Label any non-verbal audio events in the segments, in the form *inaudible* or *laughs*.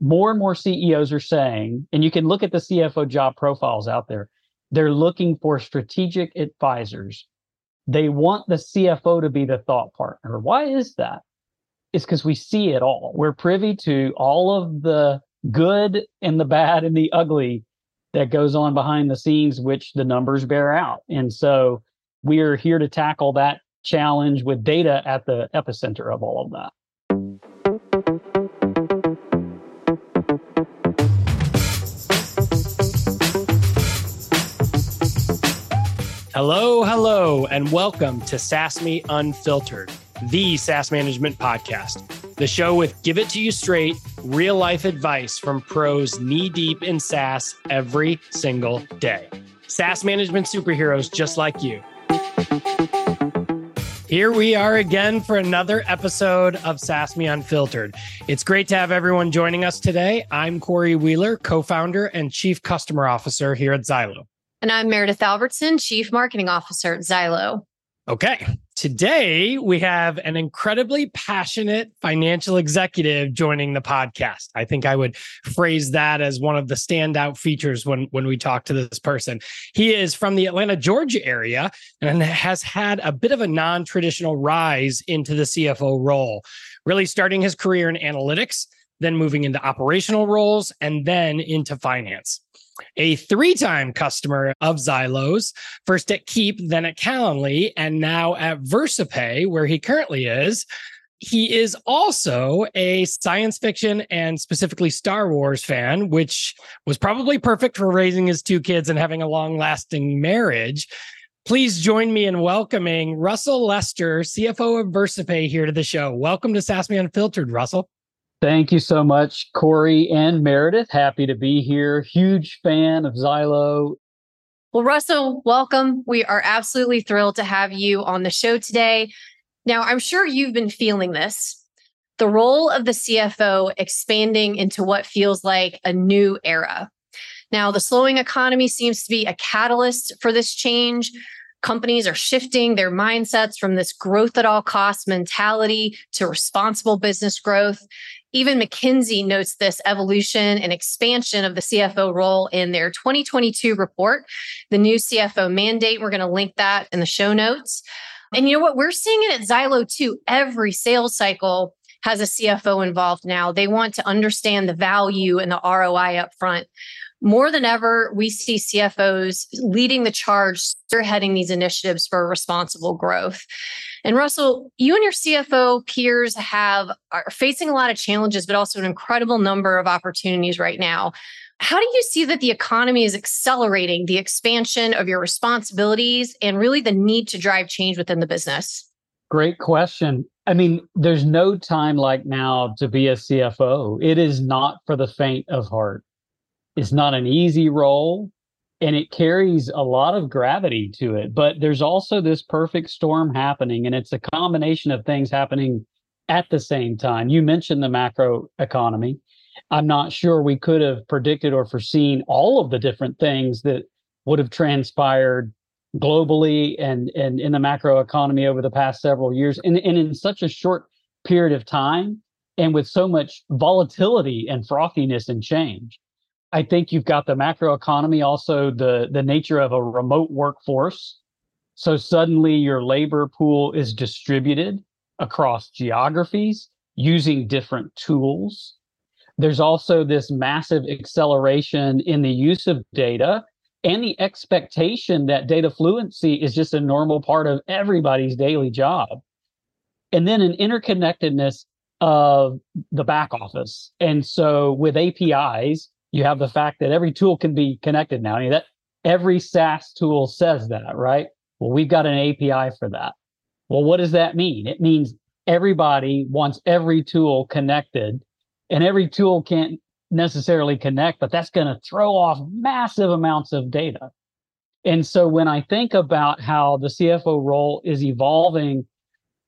more and more CEOs are saying, and you can look at the CFO job profiles out there, they're looking for strategic advisors. They want the CFO to be the thought partner. Why is that? It's because we see it all. We're privy to all of the good and the bad and the ugly that goes on behind the scenes, which the numbers bear out. And so we are here to tackle that challenge with data at the epicenter of all of that. Hello, hello, and welcome to SaaSme Unfiltered, the SaaS management podcast, the show with give it to you straight, real life advice from pros knee deep in SaaS every single day. SaaS management superheroes just like you. Here we are again for another episode of SaaSme Unfiltered. It's great to have everyone joining us today. I'm Corey Wheeler, co founder and chief customer officer here at Zylo. And I'm Meredith Albertson, Chief Marketing Officer at Zylo. Okay. Today, we have an incredibly passionate financial executive joining the podcast. I think I would phrase that as one of the standout features when, when we talk to this person. He is from the Atlanta, Georgia area and has had a bit of a non traditional rise into the CFO role, really starting his career in analytics, then moving into operational roles, and then into finance a three time customer of Zylo's, first at Keep, then at Calendly, and now at VersaPay, where he currently is. He is also a science fiction and specifically Star Wars fan, which was probably perfect for raising his two kids and having a long lasting marriage. Please join me in welcoming Russell Lester, CFO of VersaPay, here to the show. Welcome to SaaSme Unfiltered, Russell. Thank you so much, Corey and Meredith. Happy to be here. Huge fan of Zylo. Well, Russell, welcome. We are absolutely thrilled to have you on the show today. Now, I'm sure you've been feeling this the role of the CFO expanding into what feels like a new era. Now, the slowing economy seems to be a catalyst for this change. Companies are shifting their mindsets from this growth at all costs mentality to responsible business growth. Even McKinsey notes this evolution and expansion of the CFO role in their 2022 report, the new CFO mandate. We're going to link that in the show notes. And you know what? We're seeing it at Zylo too. Every sales cycle has a CFO involved now. They want to understand the value and the ROI up front. More than ever, we see CFOs leading the charge, spearheading these initiatives for responsible growth. And Russell, you and your CFO peers have are facing a lot of challenges, but also an incredible number of opportunities right now. How do you see that the economy is accelerating the expansion of your responsibilities and really the need to drive change within the business? Great question. I mean, there's no time like now to be a CFO. It is not for the faint of heart. It's not an easy role and it carries a lot of gravity to it. But there's also this perfect storm happening, and it's a combination of things happening at the same time. You mentioned the macro economy. I'm not sure we could have predicted or foreseen all of the different things that would have transpired globally and, and in the macro economy over the past several years and, and in such a short period of time and with so much volatility and frothiness and change. I think you've got the macro economy, also the the nature of a remote workforce. So suddenly your labor pool is distributed across geographies using different tools. There's also this massive acceleration in the use of data and the expectation that data fluency is just a normal part of everybody's daily job. And then an interconnectedness of the back office. And so with APIs, you have the fact that every tool can be connected now. I mean, that every SaaS tool says that, right? Well, we've got an API for that. Well, what does that mean? It means everybody wants every tool connected, and every tool can't necessarily connect, but that's going to throw off massive amounts of data. And so when I think about how the CFO role is evolving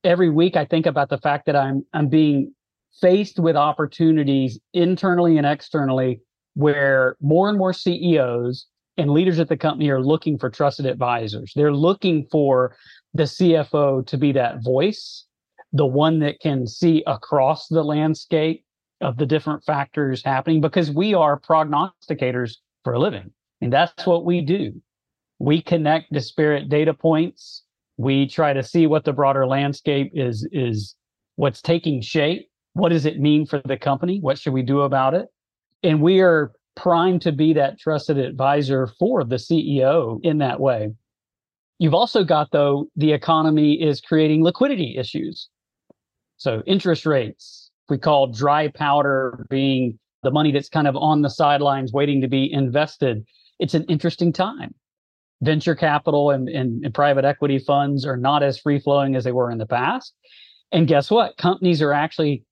every week, I think about the fact that I'm I'm being faced with opportunities internally and externally where more and more CEOs and leaders at the company are looking for trusted advisors. They're looking for the CFO to be that voice, the one that can see across the landscape of the different factors happening because we are prognosticators for a living. And that's what we do. We connect disparate data points. We try to see what the broader landscape is is what's taking shape. What does it mean for the company? What should we do about it? And we are primed to be that trusted advisor for the CEO in that way. You've also got, though, the economy is creating liquidity issues. So interest rates, we call dry powder being the money that's kind of on the sidelines waiting to be invested. It's an interesting time. Venture capital and, and, and private equity funds are not as free flowing as they were in the past. And guess what? Companies are actually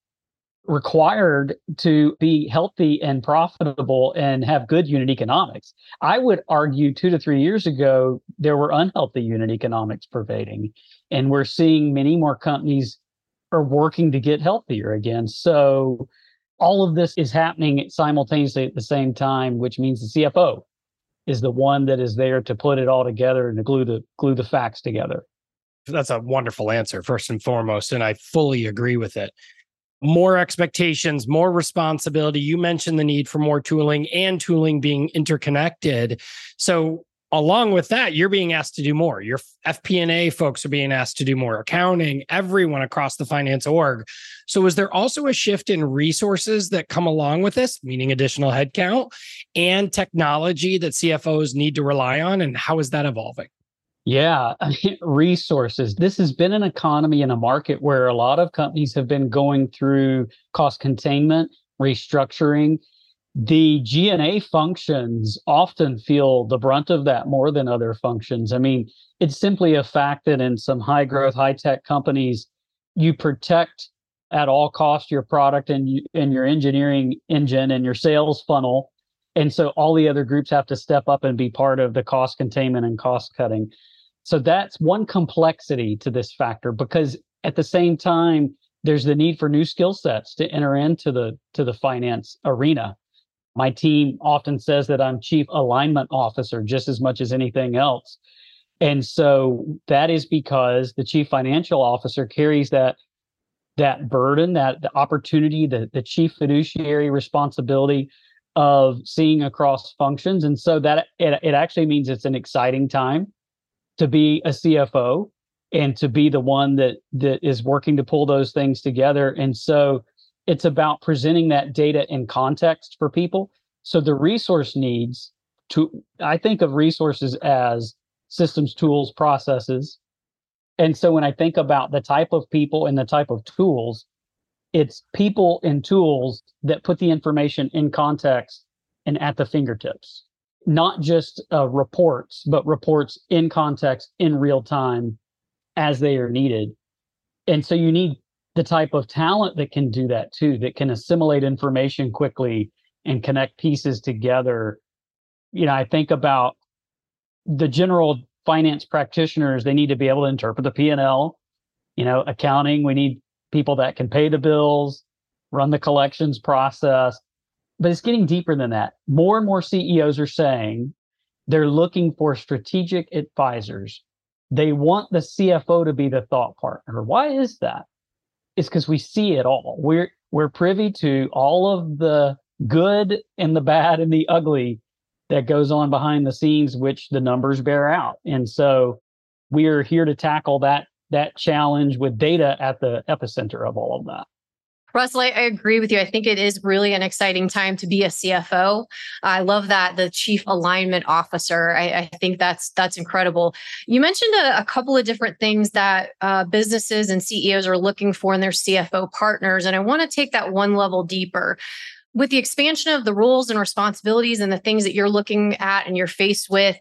required to be healthy and profitable and have good unit economics. I would argue two to three years ago, there were unhealthy unit economics pervading. And we're seeing many more companies are working to get healthier again. So all of this is happening simultaneously at the same time, which means the CFO is the one that is there to put it all together and to glue the glue the facts together. That's a wonderful answer, first and foremost. And I fully agree with it more expectations, more responsibility. You mentioned the need for more tooling and tooling being interconnected. So along with that, you're being asked to do more. Your FP&A folks are being asked to do more, accounting, everyone across the finance org. So is there also a shift in resources that come along with this, meaning additional headcount and technology that CFOs need to rely on? And how is that evolving? Yeah, I *laughs* mean, resources. This has been an economy and a market where a lot of companies have been going through cost containment, restructuring. The G&A functions often feel the brunt of that more than other functions. I mean, it's simply a fact that in some high growth, high tech companies, you protect at all cost your product and you, and your engineering engine and your sales funnel. And so all the other groups have to step up and be part of the cost containment and cost cutting. So that's one complexity to this factor because at the same time, there's the need for new skill sets to enter into the to the finance arena. My team often says that I'm chief alignment officer just as much as anything else. And so that is because the chief financial officer carries that that burden, that the opportunity, the, the chief fiduciary responsibility of seeing across functions. And so that it, it actually means it's an exciting time to be a CFO and to be the one that that is working to pull those things together. And so it's about presenting that data in context for people. So the resource needs to I think of resources as systems, tools, processes. And so when I think about the type of people and the type of tools, it's people and tools that put the information in context and at the fingertips not just uh, reports, but reports in context in real time as they are needed. And so you need the type of talent that can do that too, that can assimilate information quickly and connect pieces together. You know, I think about the general finance practitioners, they need to be able to interpret the P&L, you know, accounting, we need people that can pay the bills, run the collections process, but it's getting deeper than that. More and more CEOs are saying they're looking for strategic advisors. They want the CFO to be the thought partner. Why is that? It's because we see it all. We're we're privy to all of the good and the bad and the ugly that goes on behind the scenes, which the numbers bear out. And so we are here to tackle that that challenge with data at the epicenter of all of that. Russell, I, agree with you. I think it is really an exciting time to be a CFO. I love that the chief alignment officer. I, I think that's that's incredible. You mentioned a, a couple of different things that uh, businesses and CEOs are looking for in their CFO partners, and I want to take that one level deeper. With the expansion of the roles and responsibilities and the things that you're looking at and you're faced with,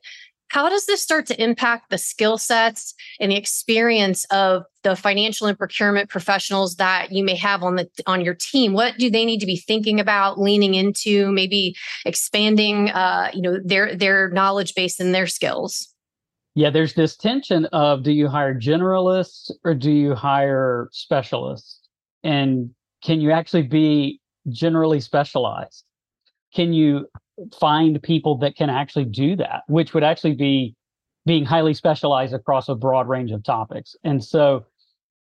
how does this start to impact the skill sets and the experience of the financial and procurement professionals that you may have on the on your team? What do they need to be thinking about, leaning into, maybe expanding, uh, you know, their their knowledge base and their skills? Yeah, there's this tension of do you hire generalists or do you hire specialists, and can you actually be generally specialized? Can you find people that can actually do that, which would actually be being highly specialized across a broad range of topics. And so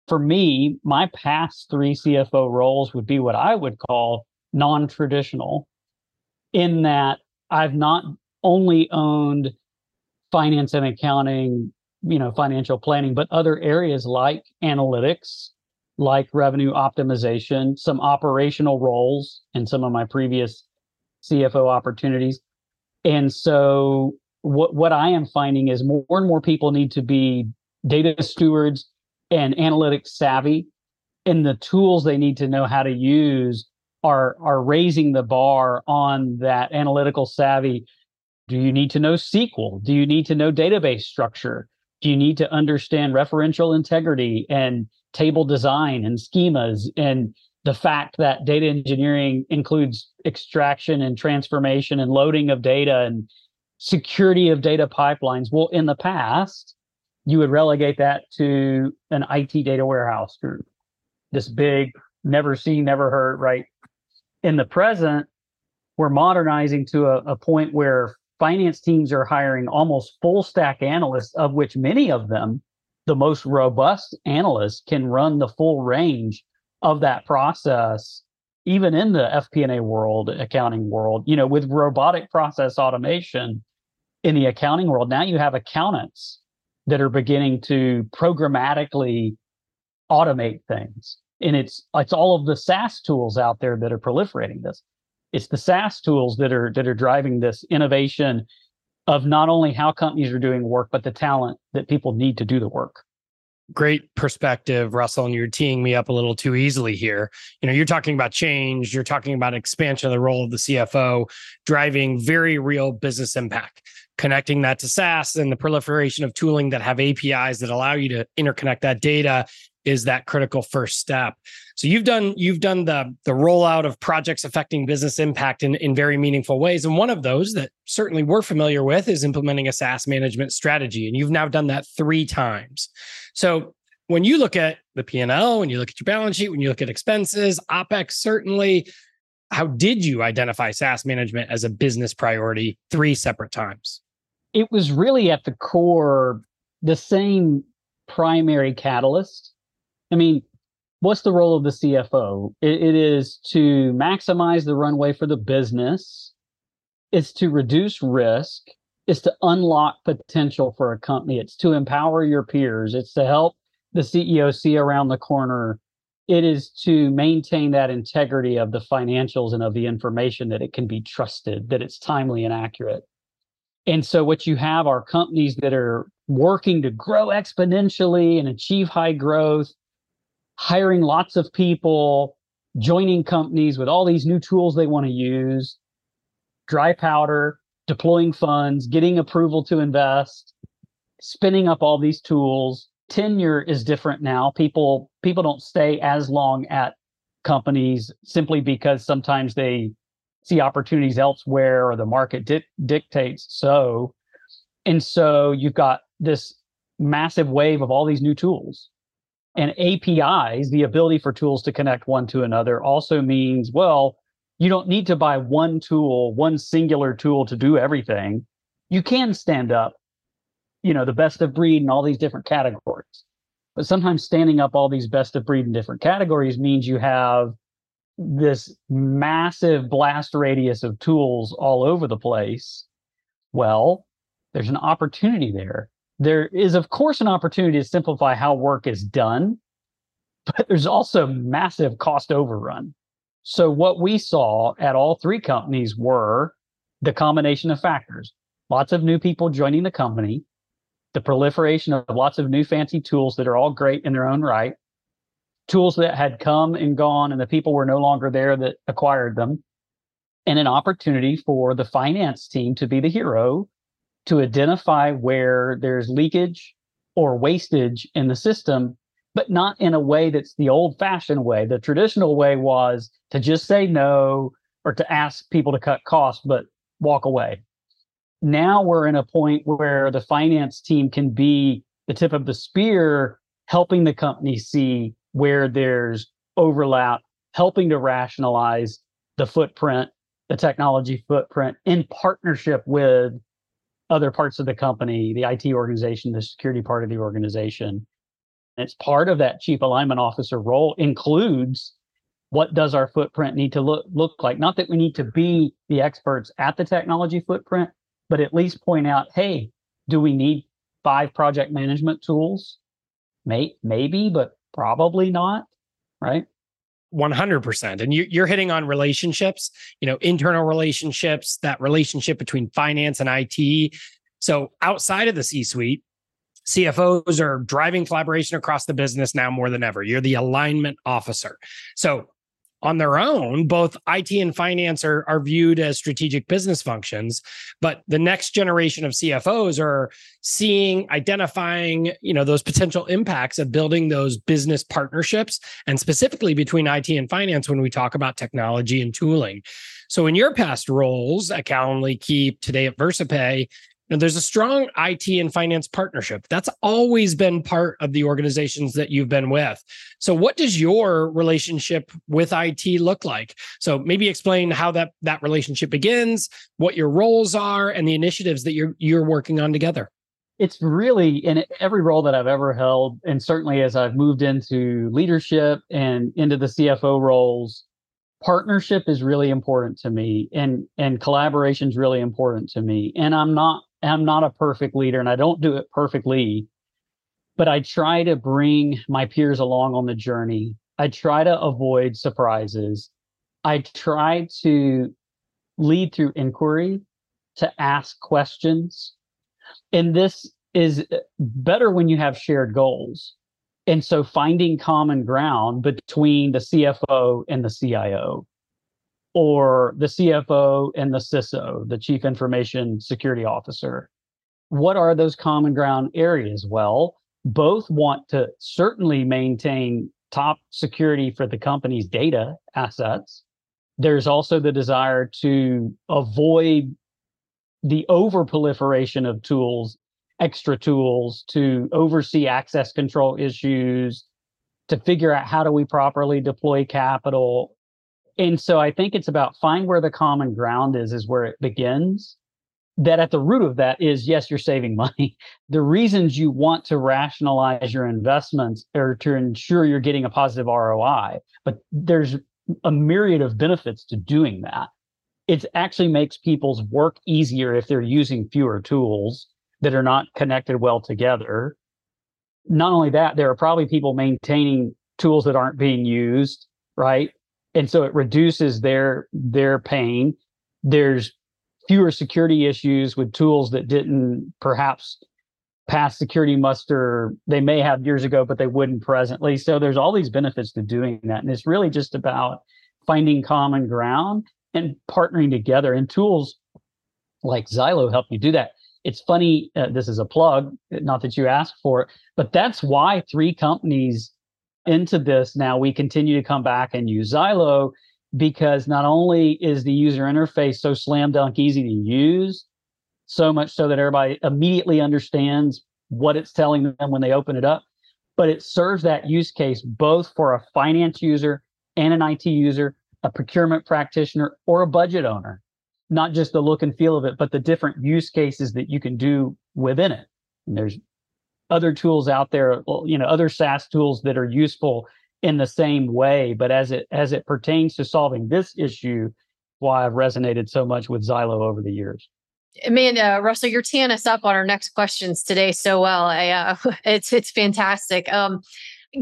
for me, my past three CFO roles would be what I would call non traditional, in that I've not only owned finance and accounting, you know, financial planning, but other areas like analytics, like revenue optimization, some operational roles in some of my previous CFO opportunities. And so what what I am finding is more and more people need to be data stewards and analytics savvy. And the tools they need to know how to use are are raising the bar on that analytical savvy. Do you need to know sql do you need to know database structure? Do you need to understand referential integrity and table design and schemas and the fact that data engineering includes extraction and transformation and loading of data and security of data pipelines well in the past you would relegate that to an IT data warehouse group. This big, never seen, never heard, right? In the present, we're modernizing to a, a point where finance teams are hiring almost full stack analysts, of which many of them, the most robust analysts, can run the full range of that process, even in the FP&A world, accounting world. You know, with robotic process automation in the accounting world, now you have accountants that are beginning to programmatically automate things. And it's it's all of the SaaS tools out there that are proliferating this. It's the SaaS tools that are that are driving this innovation of not only how companies are doing work, but the talent that people need to do the work great perspective russell and you're teeing me up a little too easily here you know you're talking about change you're talking about expansion of the role of the cfo driving very real business impact connecting that to SaaS and the proliferation of tooling that have APIs that allow you to interconnect that data is that critical first step. So you've done you've done the the rollout of projects affecting business impact in, in very meaningful ways. And one of those that certainly we're familiar with is implementing a SaaS management strategy. And you've now done that three times. So when you look at the P&L, when you look at your balance sheet, when you look at expenses, OPEX, certainly, how did you identify SaaS management as a business priority three separate times? it was really at the core the same primary catalyst. I mean, what's the role of the CFO? It, it is to maximize the runway for the business. It's to reduce risk. It's to unlock potential for a company. It's to empower your peers. It's to help the CEO see around the corner. It is to maintain that integrity of the financials and of the information that it can be trusted, that it's timely and accurate. And so what you have are companies that are working to grow exponentially and achieve high growth, hiring lots of people, joining companies with all these new tools they want to use, dry powder, deploying funds, getting approval to invest, spinning up all these tools. Tenure is different now. People people don't stay as long at companies simply because sometimes they see opportunities elsewhere or the market di- dictates so. And so you've got this massive wave of all these new tools. And APIs, the ability for tools to connect one to another, also means, well, you don't need to buy one tool, one singular tool to do everything. You can stand up, you know, the best of breed in all these different categories. But sometimes standing up all these best of breed in different categories means you have this massive blast radius of tools all over the place, well, there's an opportunity there. There is, of course, an opportunity to simplify how work is done, *laughs* but there's also massive cost overrun. So, what we saw at all three companies were the combination of factors. Lots of new people joining the company, the proliferation of lots of new fancy tools that are all great in their own right, tools that had come and gone and the people were no longer there that acquired them and an opportunity for the finance team to be the hero to identify where there's leakage or wastage in the system but not in a way that's the old fashioned way the traditional way was to just say no or to ask people to cut costs but walk away now we're in a point where the finance team can be the tip of the spear helping the company see where there's overlap, helping to rationalize the footprint, the technology footprint in partnership with other parts of the company, the IT organization, the security part of the organization. It's part of that chief alignment officer role includes what does our footprint need to look look like? Not that we need to be the experts at the technology footprint but at least point out hey do we need five project management tools? May, maybe but probably not right? 100% and you, you're hitting on relationships you know internal relationships that relationship between finance and it so outside of the c suite CFOs are driving collaboration across the business now more than ever. You're the alignment officer. So on their own, both IT and finance are, are viewed as strategic business functions, but the next generation of CFOs are seeing, identifying, you know, those potential impacts of building those business partnerships, and specifically between IT and finance when we talk about technology and tooling. So, in your past roles at Calendly Keep, today at VersaPay, know, there's a strong IT and finance partnership. That's always been part of the organizations that you've been with. So what does your relationship with IT look like? So maybe explain how that that relationship begins, what your roles are and the initiatives that you're you're working on together. It's really in every role that I've ever held and certainly as I've moved into leadership and into the CFO roles, partnership is really important to me and and collaboration is really important to me and i'm not am not a perfect leader and I don't do it perfectly, but I try to bring my peers along on the journey. I try to avoid surprises. I try to lead through inquiry, to ask questions. And this is better when you have shared goals. And so finding common ground between the CFO and the CIO or the CFO and the CISO, the Chief Information Security Officer. What are those common ground areas? Well, both want to certainly maintain top security for the company's data assets. There's also the desire to avoid the over proliferation of tools, extra tools to oversee access control issues, to figure out how do we properly deploy capital and so I think it's about find where the common ground is, is where it begins. That at the root of that is yes, you're saving *laughs* money. The reasons you want to rationalize your investments are to ensure you're getting a positive ROI, but there's a myriad of benefits to doing that. It actually makes people's work easier if they're using fewer tools that are not connected well together. Not only that, there are probably people maintaining tools that aren't being used, right? And so it reduces their their pain. There's fewer security issues with tools that didn't perhaps pass security muster. They may have years ago but they wouldn't presently. So there's all these benefits to doing that. And it's really just about finding common ground and partnering together. And tools like Zylo help you do that. It's funny uh, this is a plug not that you asked for it but that's why three companies into this now, we continue to come back and use Zylo because not only is the user interface so slam dunk easy to use, so much so that everybody immediately understands what it's telling them when they open it up, but it serves that use case both for a finance user and an IT user, a procurement practitioner, or a budget owner. Not just the look and feel of it, but the different use cases that you can do within it. And there's other tools out there, you know, other SaaS tools that are useful in the same way. But as it as it pertains to solving this issue, why I've resonated so much with Zylo over the years. Amanda, Russell, you're teeing us up on our next questions today so well. I, uh, *laughs* it's it's fantastic. Um,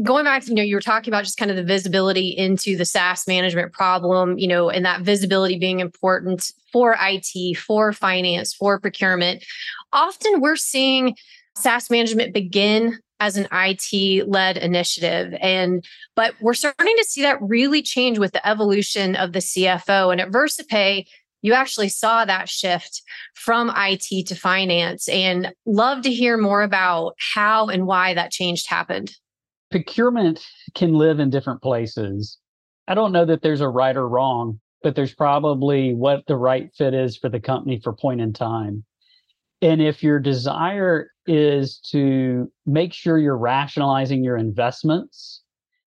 going back, to, you know, you were talking about just kind of the visibility into the SaaS management problem, you know, and that visibility being important for IT, for finance, for procurement. Often we're seeing SaaS management begin as an IT led initiative. And, but we're starting to see that really change with the evolution of the CFO. And at VersaPay, you actually saw that shift from IT to finance and love to hear more about how and why that change happened. Procurement can live in different places. I don't know that there's a right or wrong, but there's probably what the right fit is for the company for point in time. And if your desire is to make sure you're rationalizing your investments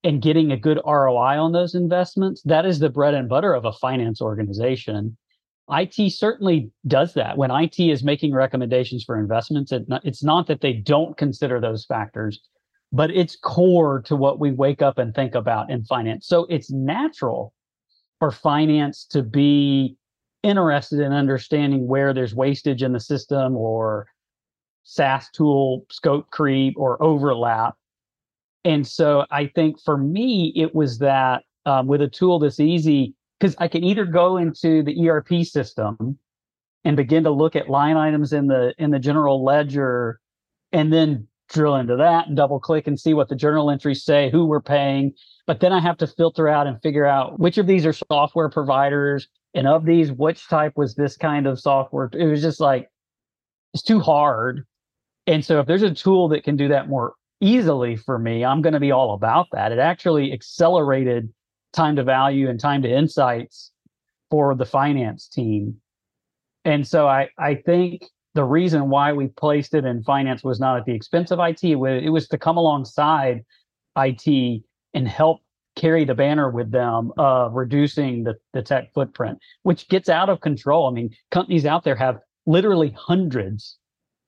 and getting a good ROI on those investments, that is the bread and butter of a finance organization. IT certainly does that. When IT is making recommendations for investments, it, it's not that they don't consider those factors, but it's core to what we wake up and think about in finance. So it's natural for finance to be interested in understanding where there's wastage in the system or SaaS tool scope creep or overlap. And so I think for me, it was that um, with a tool this easy, because I can either go into the ERP system and begin to look at line items in the in the general ledger and then drill into that and double click and see what the journal entries say, who we're paying. But then I have to filter out and figure out which of these are software providers and of these, which type was this kind of software. It was just like, it's too hard. And so if there's a tool that can do that more easily for me, I'm going to be all about that. It actually accelerated time to value and time to insights for the finance team. And so I, I think the reason why we placed it in finance was not at the expense of IT. It was to come alongside IT and help carry the banner with them of reducing the, the tech footprint, which gets out of control. I mean, companies out there have literally hundreds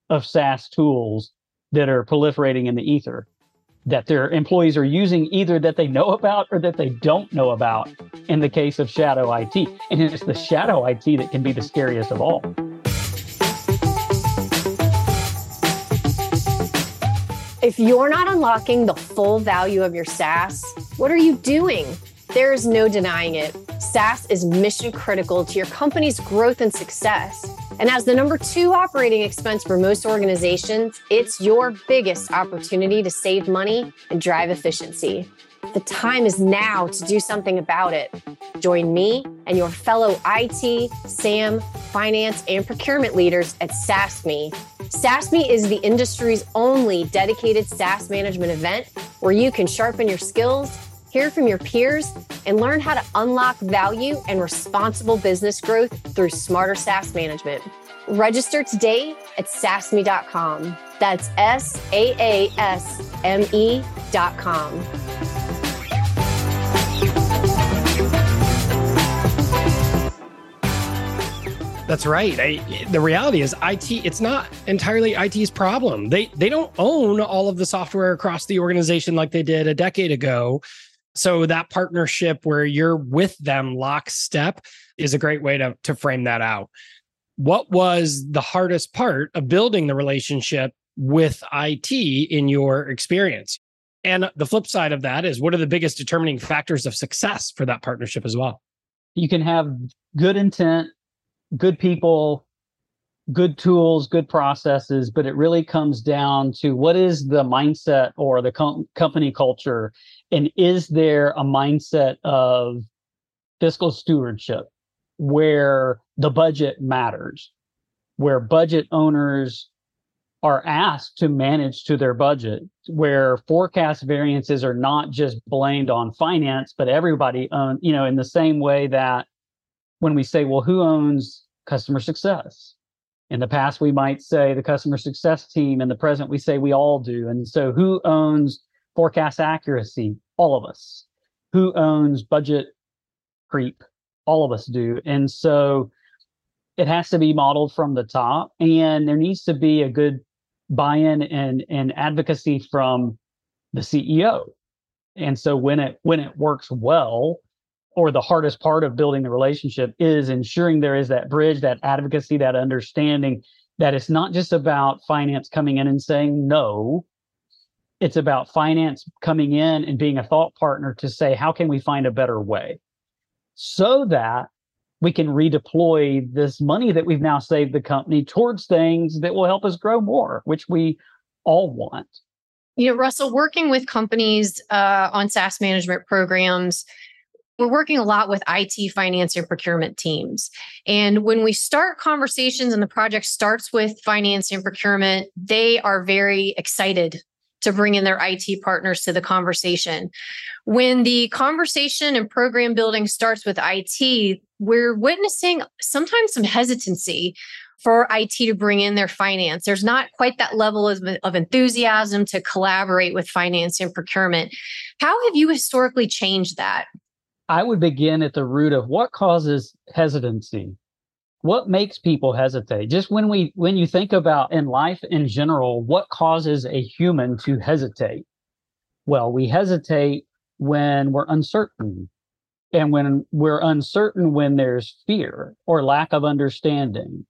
of SaaS tools that are proliferating in the ether that their employees are using either that they know about or that they don't know about in the case of shadow IT. And it's the shadow IT that can be the scariest of all. If you're not unlocking the full value of your SaaS, what are you doing? There is no denying it. SaaS is mission critical to your company's growth and success. And as the number two operating expense for most organizations, it's your biggest opportunity to save money and drive efficiency. The time is now to do something about it. Join me and your fellow IT, SAM, finance, and procurement leaders at SaaSMe. SaaSMe is the industry's only dedicated SaaS management event where you can sharpen your skills, hear from your peers, and learn how to unlock value and responsible business growth through smarter SaaS management. Register today at saasme.com. That's S A A S M E.com. That's right. I, the reality is IT it's not entirely IT's problem. They they don't own all of the software across the organization like they did a decade ago. So that partnership where you're with them lockstep is a great way to to frame that out. What was the hardest part of building the relationship with IT in your experience? And the flip side of that is what are the biggest determining factors of success for that partnership as well? You can have good intent good people, good tools, good processes, but it really comes down to what is the mindset or the com- company culture? And is there a mindset of fiscal stewardship where the budget matters, where budget owners are asked to manage to their budget, where forecast variances are not just blamed on finance, but everybody own, you know, in the same way that when we say, well, who owns customer success? In the past, we might say the customer success team. In the present, we say we all do. And so, who owns forecast accuracy? All of us. Who owns budget creep? All of us do. And so, it has to be modeled from the top, and there needs to be a good buy-in and, and advocacy from the CEO. And so, when it when it works well, or the hardest part of building the relationship is ensuring there is that bridge, that advocacy, that understanding that it's not just about finance coming in and saying no. It's about finance coming in and being a thought partner to say, how can we find a better way so that we can redeploy this money that we've now saved the company towards things that will help us grow more, which we all want. You know, Russell, working with companies uh, on SaaS management programs, we're working a lot with IT, finance, and procurement teams. And when we start conversations and the project starts with finance and procurement, they are very excited to bring in their IT partners to the conversation. When the conversation and program building starts with IT, we're witnessing sometimes some hesitancy for IT to bring in their finance. There's not quite that level of, of enthusiasm to collaborate with finance and procurement. How have you historically changed that? I would begin at the root of what causes hesitancy. What makes people hesitate? Just when we when you think about in life in general, what causes a human to hesitate? Well, we hesitate when we're uncertain. And when we're uncertain, when there's fear or lack of understanding.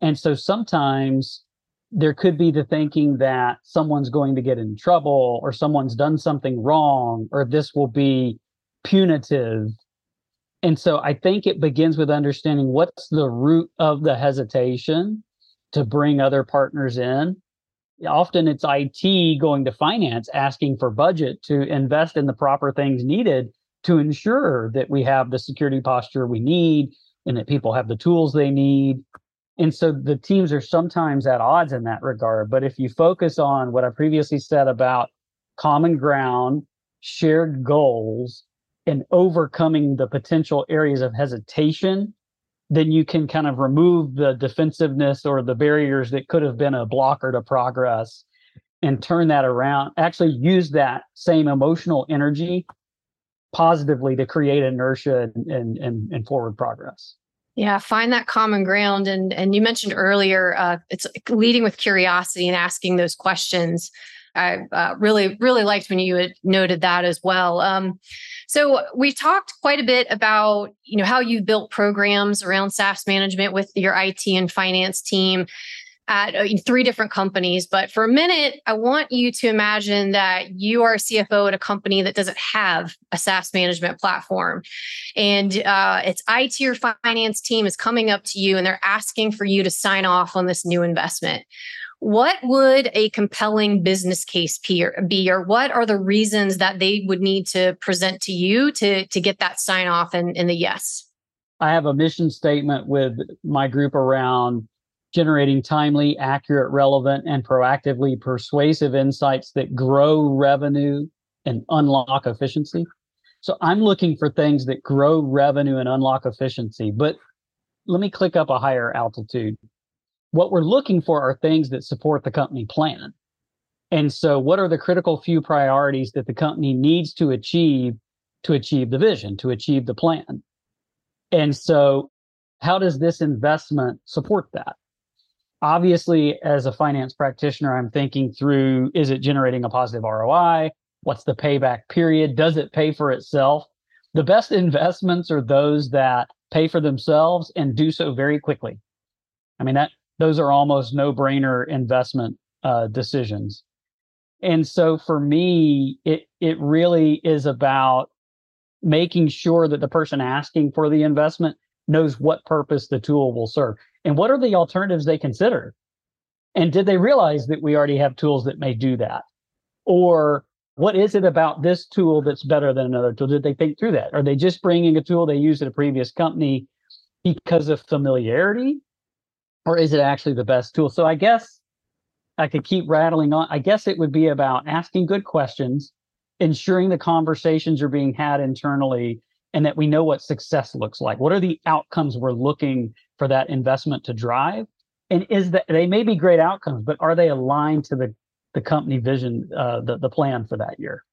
And so sometimes there could be the thinking that someone's going to get in trouble or someone's done something wrong or this will be punitive. And so I think it begins with understanding what's the root of the hesitation to bring other partners in. Often it's IT going to finance, asking for budget to invest in the proper things needed to ensure that we have the security posture we need and that people have the tools they need and so the teams are sometimes at odds in that regard. But if you focus on what I previously said about common ground, shared goals, and overcoming the potential areas of hesitation, then you can kind of remove the defensiveness or the barriers that could have been a blocker to progress and turn that around. Actually, use that same emotional energy positively to create inertia and, and, and, forward progress. Yeah, find that common ground. And and you mentioned earlier, uh, it's leading with curiosity and asking those questions. I uh, really really liked when you had noted that as well. Um, so we talked quite a bit about you know how you built programs around SaaS management with your IT and finance team at uh, three different companies. But for a minute, I want you to imagine that you are a CFO at a company that doesn't have a SaaS management platform. And uh, its IT or finance team is coming up to you and they're asking for you to sign off on this new investment. What would a compelling business case be, or what are the reasons that they would need to present to you to, to get that sign off and, and the yes? I have a mission statement with my group around generating timely, accurate, relevant, and proactively persuasive insights that grow revenue and unlock efficiency. So I'm looking for things that grow revenue and unlock efficiency. But let me click up a higher altitude. What we're looking for are things that support the company plan. And so, what are the critical few priorities that the company needs to achieve to achieve the vision, to achieve the plan? And so, how does this investment support that? obviously as a finance practitioner i'm thinking through is it generating a positive roi what's the payback period does it pay for itself the best investments are those that pay for themselves and do so very quickly i mean that those are almost no brainer investment uh, decisions. And so for me it it really is about making sure that the person asking for the investment knows what purpose the tool will serve. And what are the alternatives they consider? And did they realize that we already have tools that may do that? Or what is it about this tool that's better than another tool? Did they think through that? Are they just bringing a tool they used at a previous company because of familiarity or is it actually the best tool so i guess i could keep rattling on i guess it would be about asking good questions ensuring the conversations are being had internally and that we know what success looks like. What are the outcomes we're looking for that investment to drive? And is that they may be great outcomes, but are they aligned to the the company vision, uh, the the plan for that year?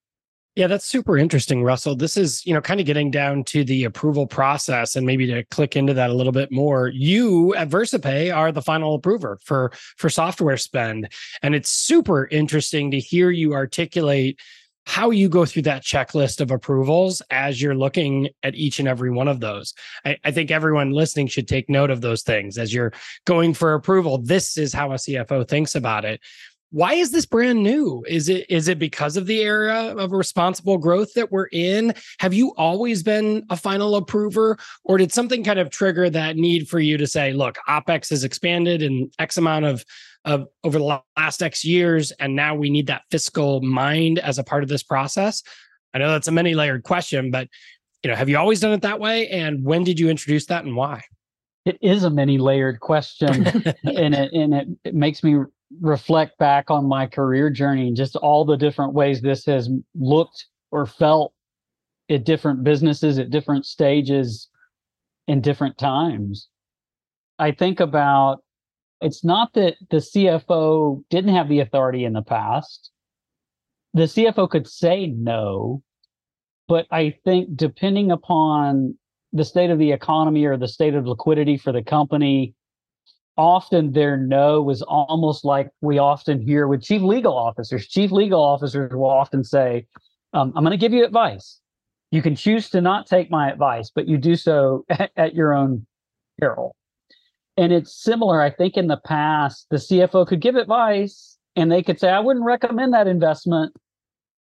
Yeah, that's super interesting, Russell. This is, you know, kind of getting down to the approval process and maybe to click into that a little bit more. You at VersaPay are the final approver for for software spend. And it's super interesting to hear you articulate how you go through that checklist of approvals as you're looking at each and every one of those. I, I, think everyone listening should take note of those things as you're going for approval. This is how a CFO thinks about it. Why is this brand new? Is it is it because of the era of responsible growth that we're in? Have you always been a final approver, or did something kind of trigger that need for you to say, "Look, OpEx has expanded in X amount of of over the last X years, and now we need that fiscal mind as a part of this process? I know that's a many layered question, but you know, have you always done it that way? And when did you introduce that, and why? It is a many layered question, *laughs* and it and it, it makes me reflect back on my career journey and just all the different ways this has looked or felt at different businesses at different stages in different times. I think about it's not that the CFO didn't have the authority in the past. The CFO could say no, but I think depending upon the state of the economy or the state of liquidity for the company, often their no was almost like we often hear with chief legal officers. Chief legal officers will often say, um, I'm going to give you advice. You can choose to not take my advice, but you do so *laughs* at, at your own peril. And it's similar, I think, in the past, the CFO could give advice and they could say, I wouldn't recommend that investment.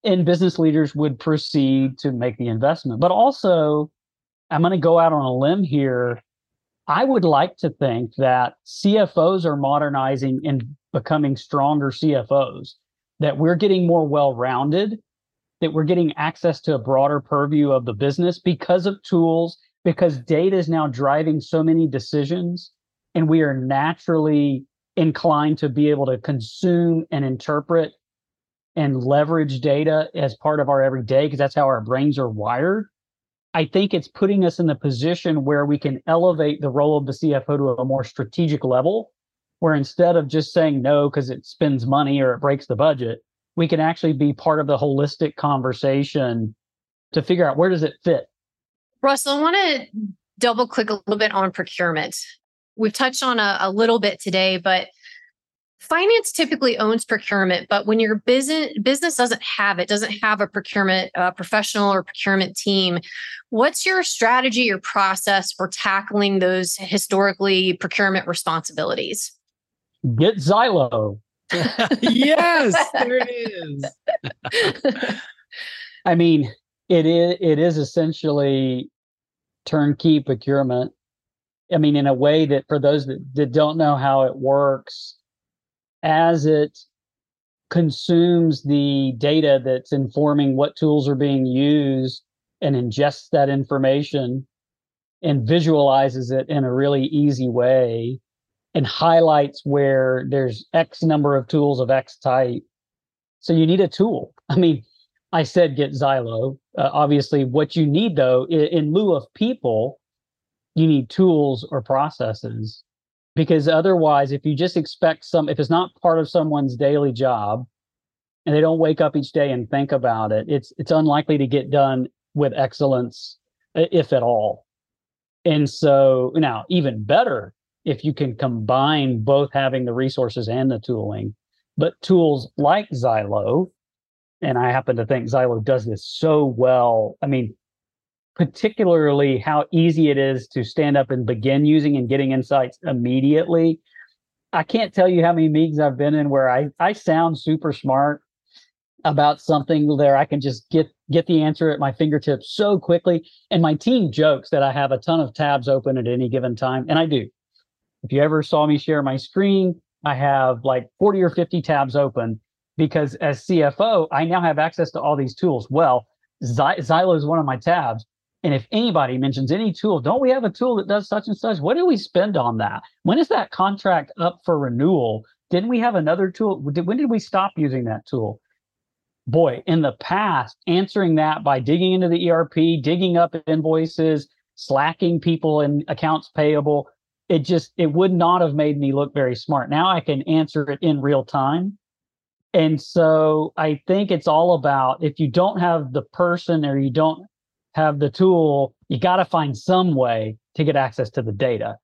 And business leaders would proceed to make the investment. But also, I'm going to go out on a limb here. I would like to think that CFOs are modernizing and becoming stronger CFOs, that we're getting more well rounded, that we're getting access to a broader purview of the business because of tools, because data is now driving so many decisions, and we are naturally inclined to be able to consume and interpret and leverage data as part of our everyday because that's how our brains are wired. I think it's putting us in the position where we can elevate the role of the CFO to a more strategic level, where instead of just saying no because it spends money or it breaks the budget, we can actually be part of the holistic conversation to figure out where does it fit. Russell, I want to double click a little bit on procurement. We've touched on a, a little bit today, but finance typically owns procurement but when your business business doesn't have it doesn't have a procurement uh, professional or procurement team what's your strategy or process for tackling those historically procurement responsibilities? Get Zylo. *laughs* Yes *laughs* there it is. I mean it is it is essentially turnkey procurement. I mean in a way that for those that, that don't know how it works as it consumes the data that's informing what tools are being used and ingests that information and visualizes it in a really easy way and highlights where there's X number of tools of X type. So you need a tool. *laughs* I mean, I said get Zylo. Uh, obviously, what you need though, in, in lieu of people, you need tools or processes because otherwise if you just expect some if it's not part of someone's daily job and they don't wake up each day and think about it it's it's unlikely to get done with excellence if at all. And so now even better if you can combine both having the resources and the tooling. But tools like Zylo and i happen to think Zylo does this so well i mean particularly how easy it is to stand up and begin using and getting insights immediately. I can't tell you how many meetings I've been in where I, I sound super smart about something there. I can just get get the answer at my fingertips so quickly. And my team jokes that I have a ton of tabs open at any given time. And I do. If you ever saw me share my screen, I have like 40 or 50 tabs open because as CFO, I now have access to all these tools. Well, Zylo is one of my tabs. And if anybody mentions any tool, don't we have a tool that does such and such? What do we spend on that? When is that contract up for renewal? Didn't we have another tool? When did we stop using that tool? Boy, in the past, answering that by digging into the ERP, digging up invoices, slacking people in accounts payable, it just it would not have made me look very smart. Now I can answer it in real time. And so I think it's all about if you don't have the person or you don't have the tool, you got to find some way to get access to the data.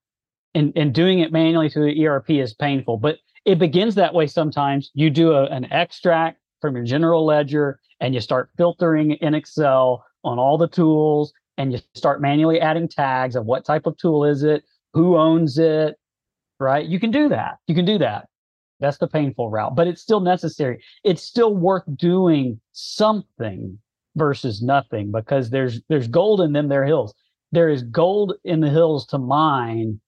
And, and doing it manually through the ERP is painful, but it begins that way sometimes. You do a, an extract from your general ledger and you start filtering in Excel on all the tools and you start manually adding tags of what type of tool is it, who owns it, right? You can do that. You can do that. That's the painful route, but it's still necessary. It's still worth doing something versus nothing because there's there's gold in them their hills. There is gold in the hills to mine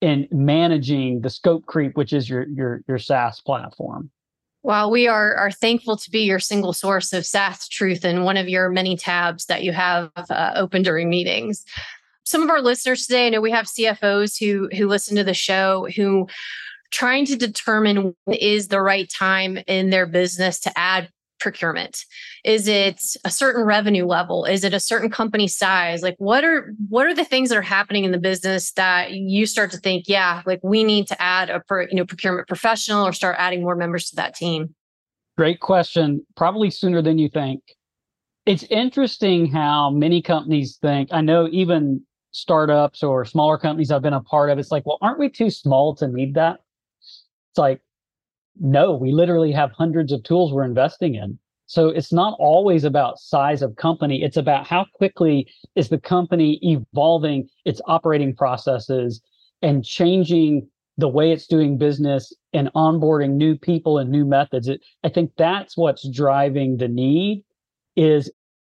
in managing the scope creep, which is your your your SaaS platform. Well, we are are thankful to be your single source of SaaS truth in one of your many tabs that you have uh, open during meetings. Some of our listeners today, I know we have CFOs who who listen to the show who trying to determine when is the right time in their business to add procurement? Is it a certain revenue level? Is it a certain company size? Like what are what are the things that are happening in the business that you start to think yeah like we need to add a you know procurement professional or start adding more members to that team great question. Probably sooner than you think. It's interesting how many companies think i know even startups or smaller companies I've been a part of, it's like, well, aren't we too small to need that? It's like, no, we literally have hundreds of tools we're investing in. So it's not always about size of company. It's about how quickly is the company evolving its operating processes and changing the way it's doing business and onboarding new people and new methods. It, I think that's what's driving the need is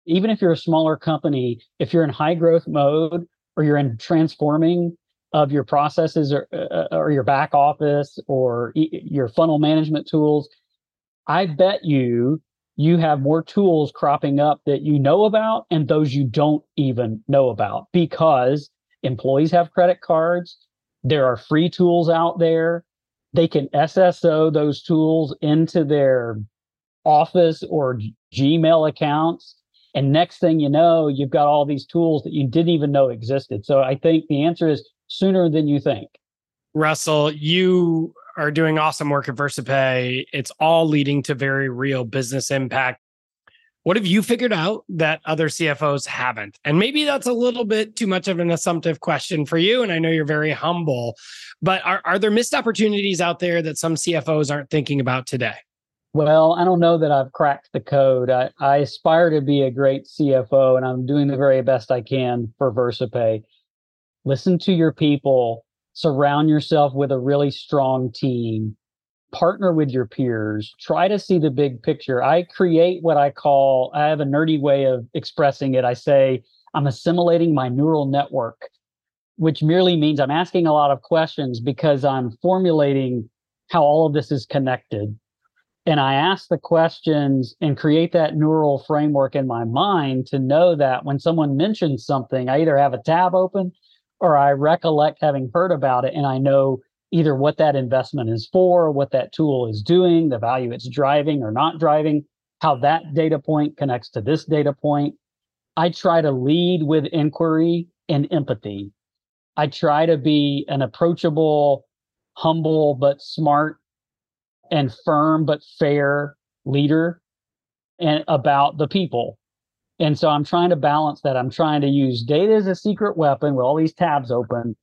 even if you're a smaller company, if you're in high growth mode or you're in transforming of your processes or, uh, or your back office or your funnel management tools, I bet you you have more tools cropping up that you know about and those you don't even know about because employees have credit cards. There are free tools out there. They can SSO those tools into their office or Gmail accounts. And next thing you know, you've got all these tools that you didn't even know existed. So I think the answer is sooner than you think. Russell, you are doing awesome work at VersaPay. It's all leading to very real business impact. What have you figured out that other CFOs haven't? And maybe that's a little bit too much of an assumptive question for you. And I know you're very humble, but are, are there missed opportunities out there that some CFOs aren't thinking about today? Well, I don't know that I've cracked the code. I, I aspire to be a great CFO, and I'm doing the very best I can for VersaPay. Listen to your people, surround yourself with a really strong team. Partner with your peers. Try to see the big picture. I create what i call i have a nerdy way of expressing it. I say i'm assimilating my neural network which merely means i'm asking a lot of questions because i'm formulating how all of this is connected. And i ask the questions and create that neural framework in my mind to know that when someone mentions something i either have a tab open or I recollect having heard about it and I know either what that investment is for, what that tool is doing, the value it's driving or not driving, how that data point connects to this data point. I try to lead with inquiry and empathy. I try to be an approachable, humble, but smart and firm, but fair leader and about the people and so I'm trying to balance that. I'm trying to use data as a secret weapon with all these tabs open,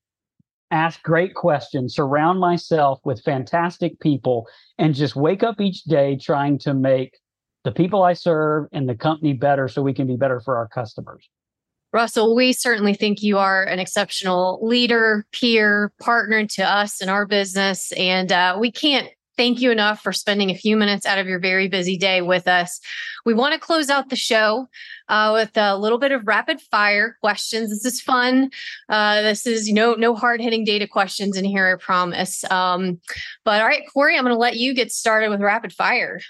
ask great questions, surround myself with fantastic people, and just wake up each day trying to make the people I serve and the company better so we can be better for our customers. Russell, we certainly think you are an exceptional leader, peer, partner to us in our business. And uh, we can't thank you enough for spending a few minutes out of your very busy day with us. We want to close out the show uh, with a little bit of rapid fire questions. This is fun. Uh, this is you know no hard hitting data questions in here, I promise. Um, but all right, Corey, I'm going to let you get started with rapid fire.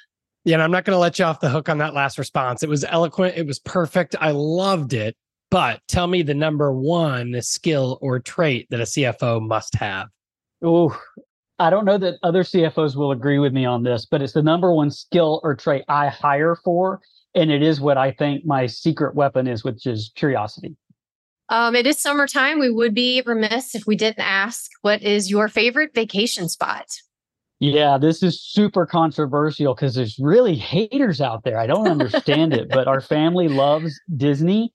Yeah, and I'm not going to let you off the hook on that last response. It was eloquent. It was perfect. I loved it. But tell me the number one skill or trait that a CFO must have. Oh, I don't know that other CFOs will agree with me on this, but it's the number one skill or trait I hire for. And it is what I think my secret weapon is, which is curiosity. Um, it is summertime. We would be remiss if we didn't ask what is your favorite vacation spot? Yeah, this is super controversial because there's really haters out there. I don't understand it, but our family *laughs* loves Disney.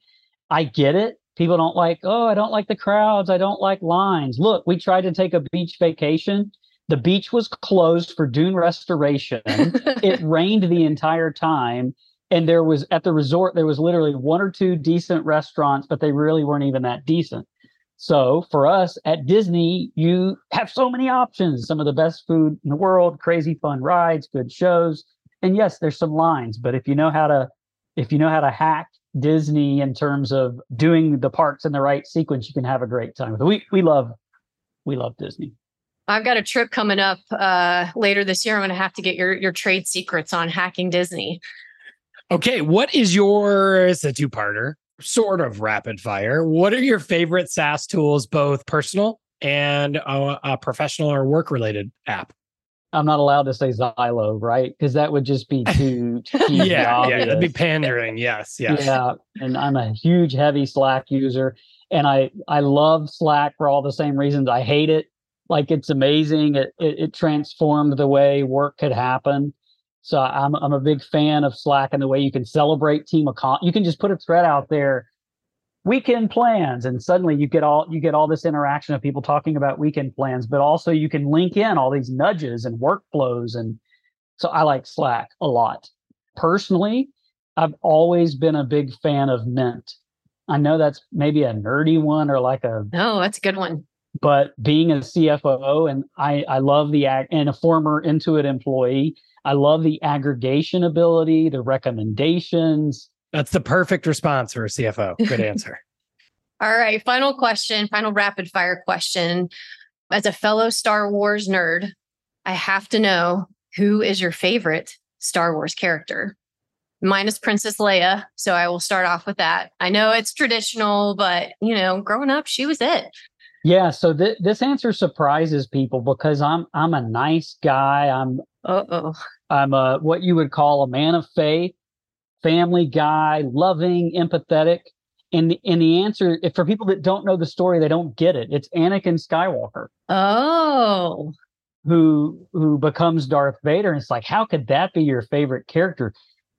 I get it. People don't like, oh, I don't like the crowds. I don't like lines. Look, we tried to take a beach vacation the beach was closed for dune restoration. *laughs* it rained the entire time. And there was at the resort, there was literally one or two decent restaurants, but they really weren't even that decent. So for us at Disney, you have so many options, some of the best food in the world, crazy fun rides, good shows. And yes, there's some lines, but if you know how to if you know how to hack Disney in terms of doing the parks in the right sequence, you can have a great time. We we love we love Disney. I've got a trip coming up uh, later this year. I'm going to have to get your your trade secrets on hacking Disney. Okay, what is your? It's a two parter, sort of rapid fire. What are your favorite SaaS tools, both personal and a, a professional or work related app? I'm not allowed to say Zylo, right? Because that would just be *laughs* too. yeah, obvious. yeah, that'd be pandering. Yes, yes. Yeah, and I'm a huge, heavy Slack user, and I I love Slack for all the same reasons. I hate it like it's amazing. It, it, it transformed the way work could happen. So I'm I'm a big fan of Slack and the way you can celebrate team account. You can just put a thread out there weekend plans and suddenly you get all you get all this interaction of people talking about weekend plans but also you can link in all these nudges and workflows and so i like slack a lot personally i've always been a big fan of mint i know that's maybe a nerdy one or like a no that's a good one but being a cfo and i i love the ag and a former intuit employee i love the aggregation ability the recommendations that's the perfect response for a CFO. Good *laughs* answer. All right. Final question, final rapid fire question. As a fellow Star Wars nerd, I have to know who is your favorite Star Wars character? Mine is Princess Leia. So I will start off with that. I know it's traditional, but you know, growing up, she was it. Yeah, so th- this answer surprises people because I'm I'm a nice guy. I'm uh-oh. I'm a what you would call a man of faith family guy, loving, empathetic. And, and the answer, for people that don't know the story, they don't get it. It's Anakin Skywalker. Oh. Who who becomes Darth Vader. And it's like, how could that be your favorite character?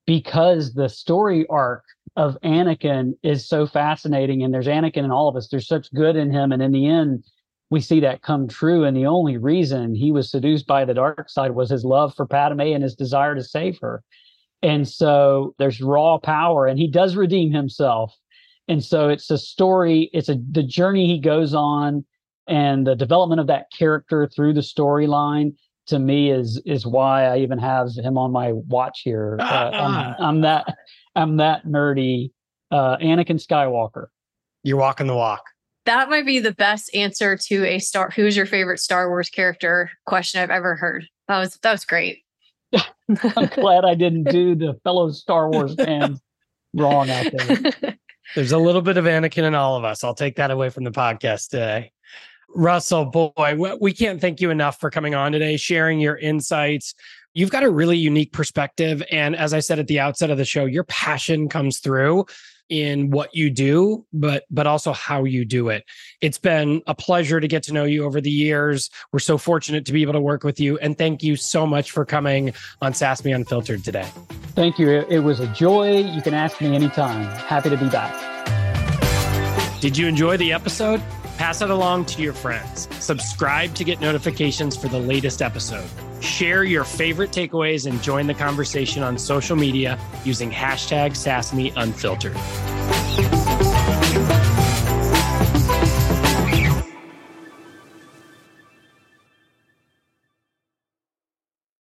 Because the story arc of Anakin is so fascinating. And there's Anakin in all of us. There's such good in him. And in the end, we see that come true. And the only reason he was seduced by the dark side was his love for Padme and his desire to save her. And so there's raw power, and he does redeem himself. And so it's a story, it's a the journey he goes on and the development of that character through the storyline to me is is why I even have him on my watch here. Uh, I'm, I'm, that I'm that nerdy. Uh, Anakin Skywalker. You're walking the walk. That might be the best answer to a star. Who's your favorite Star Wars character question I've ever heard. That was that was great. *laughs* I'm glad I didn't do the fellow Star Wars fans *laughs* wrong out there. There's a little bit of Anakin in all of us. I'll take that away from the podcast today. Russell, boy, we can't thank you enough for coming on today, sharing your insights. You've got a really unique perspective. And as I said at the outset of the show, your passion comes through in what you do but but also how you do it. It's been a pleasure to get to know you over the years. We're so fortunate to be able to work with you. And thank you so much for coming on SaaSme Unfiltered today. Thank you. It was a joy. You can ask me anytime. Happy to be back. Did you enjoy the episode? Pass it along to your friends. Subscribe to get notifications for the latest episode Share your favorite takeaways and join the conversation on social media using hashtag SASMeUnfiltered.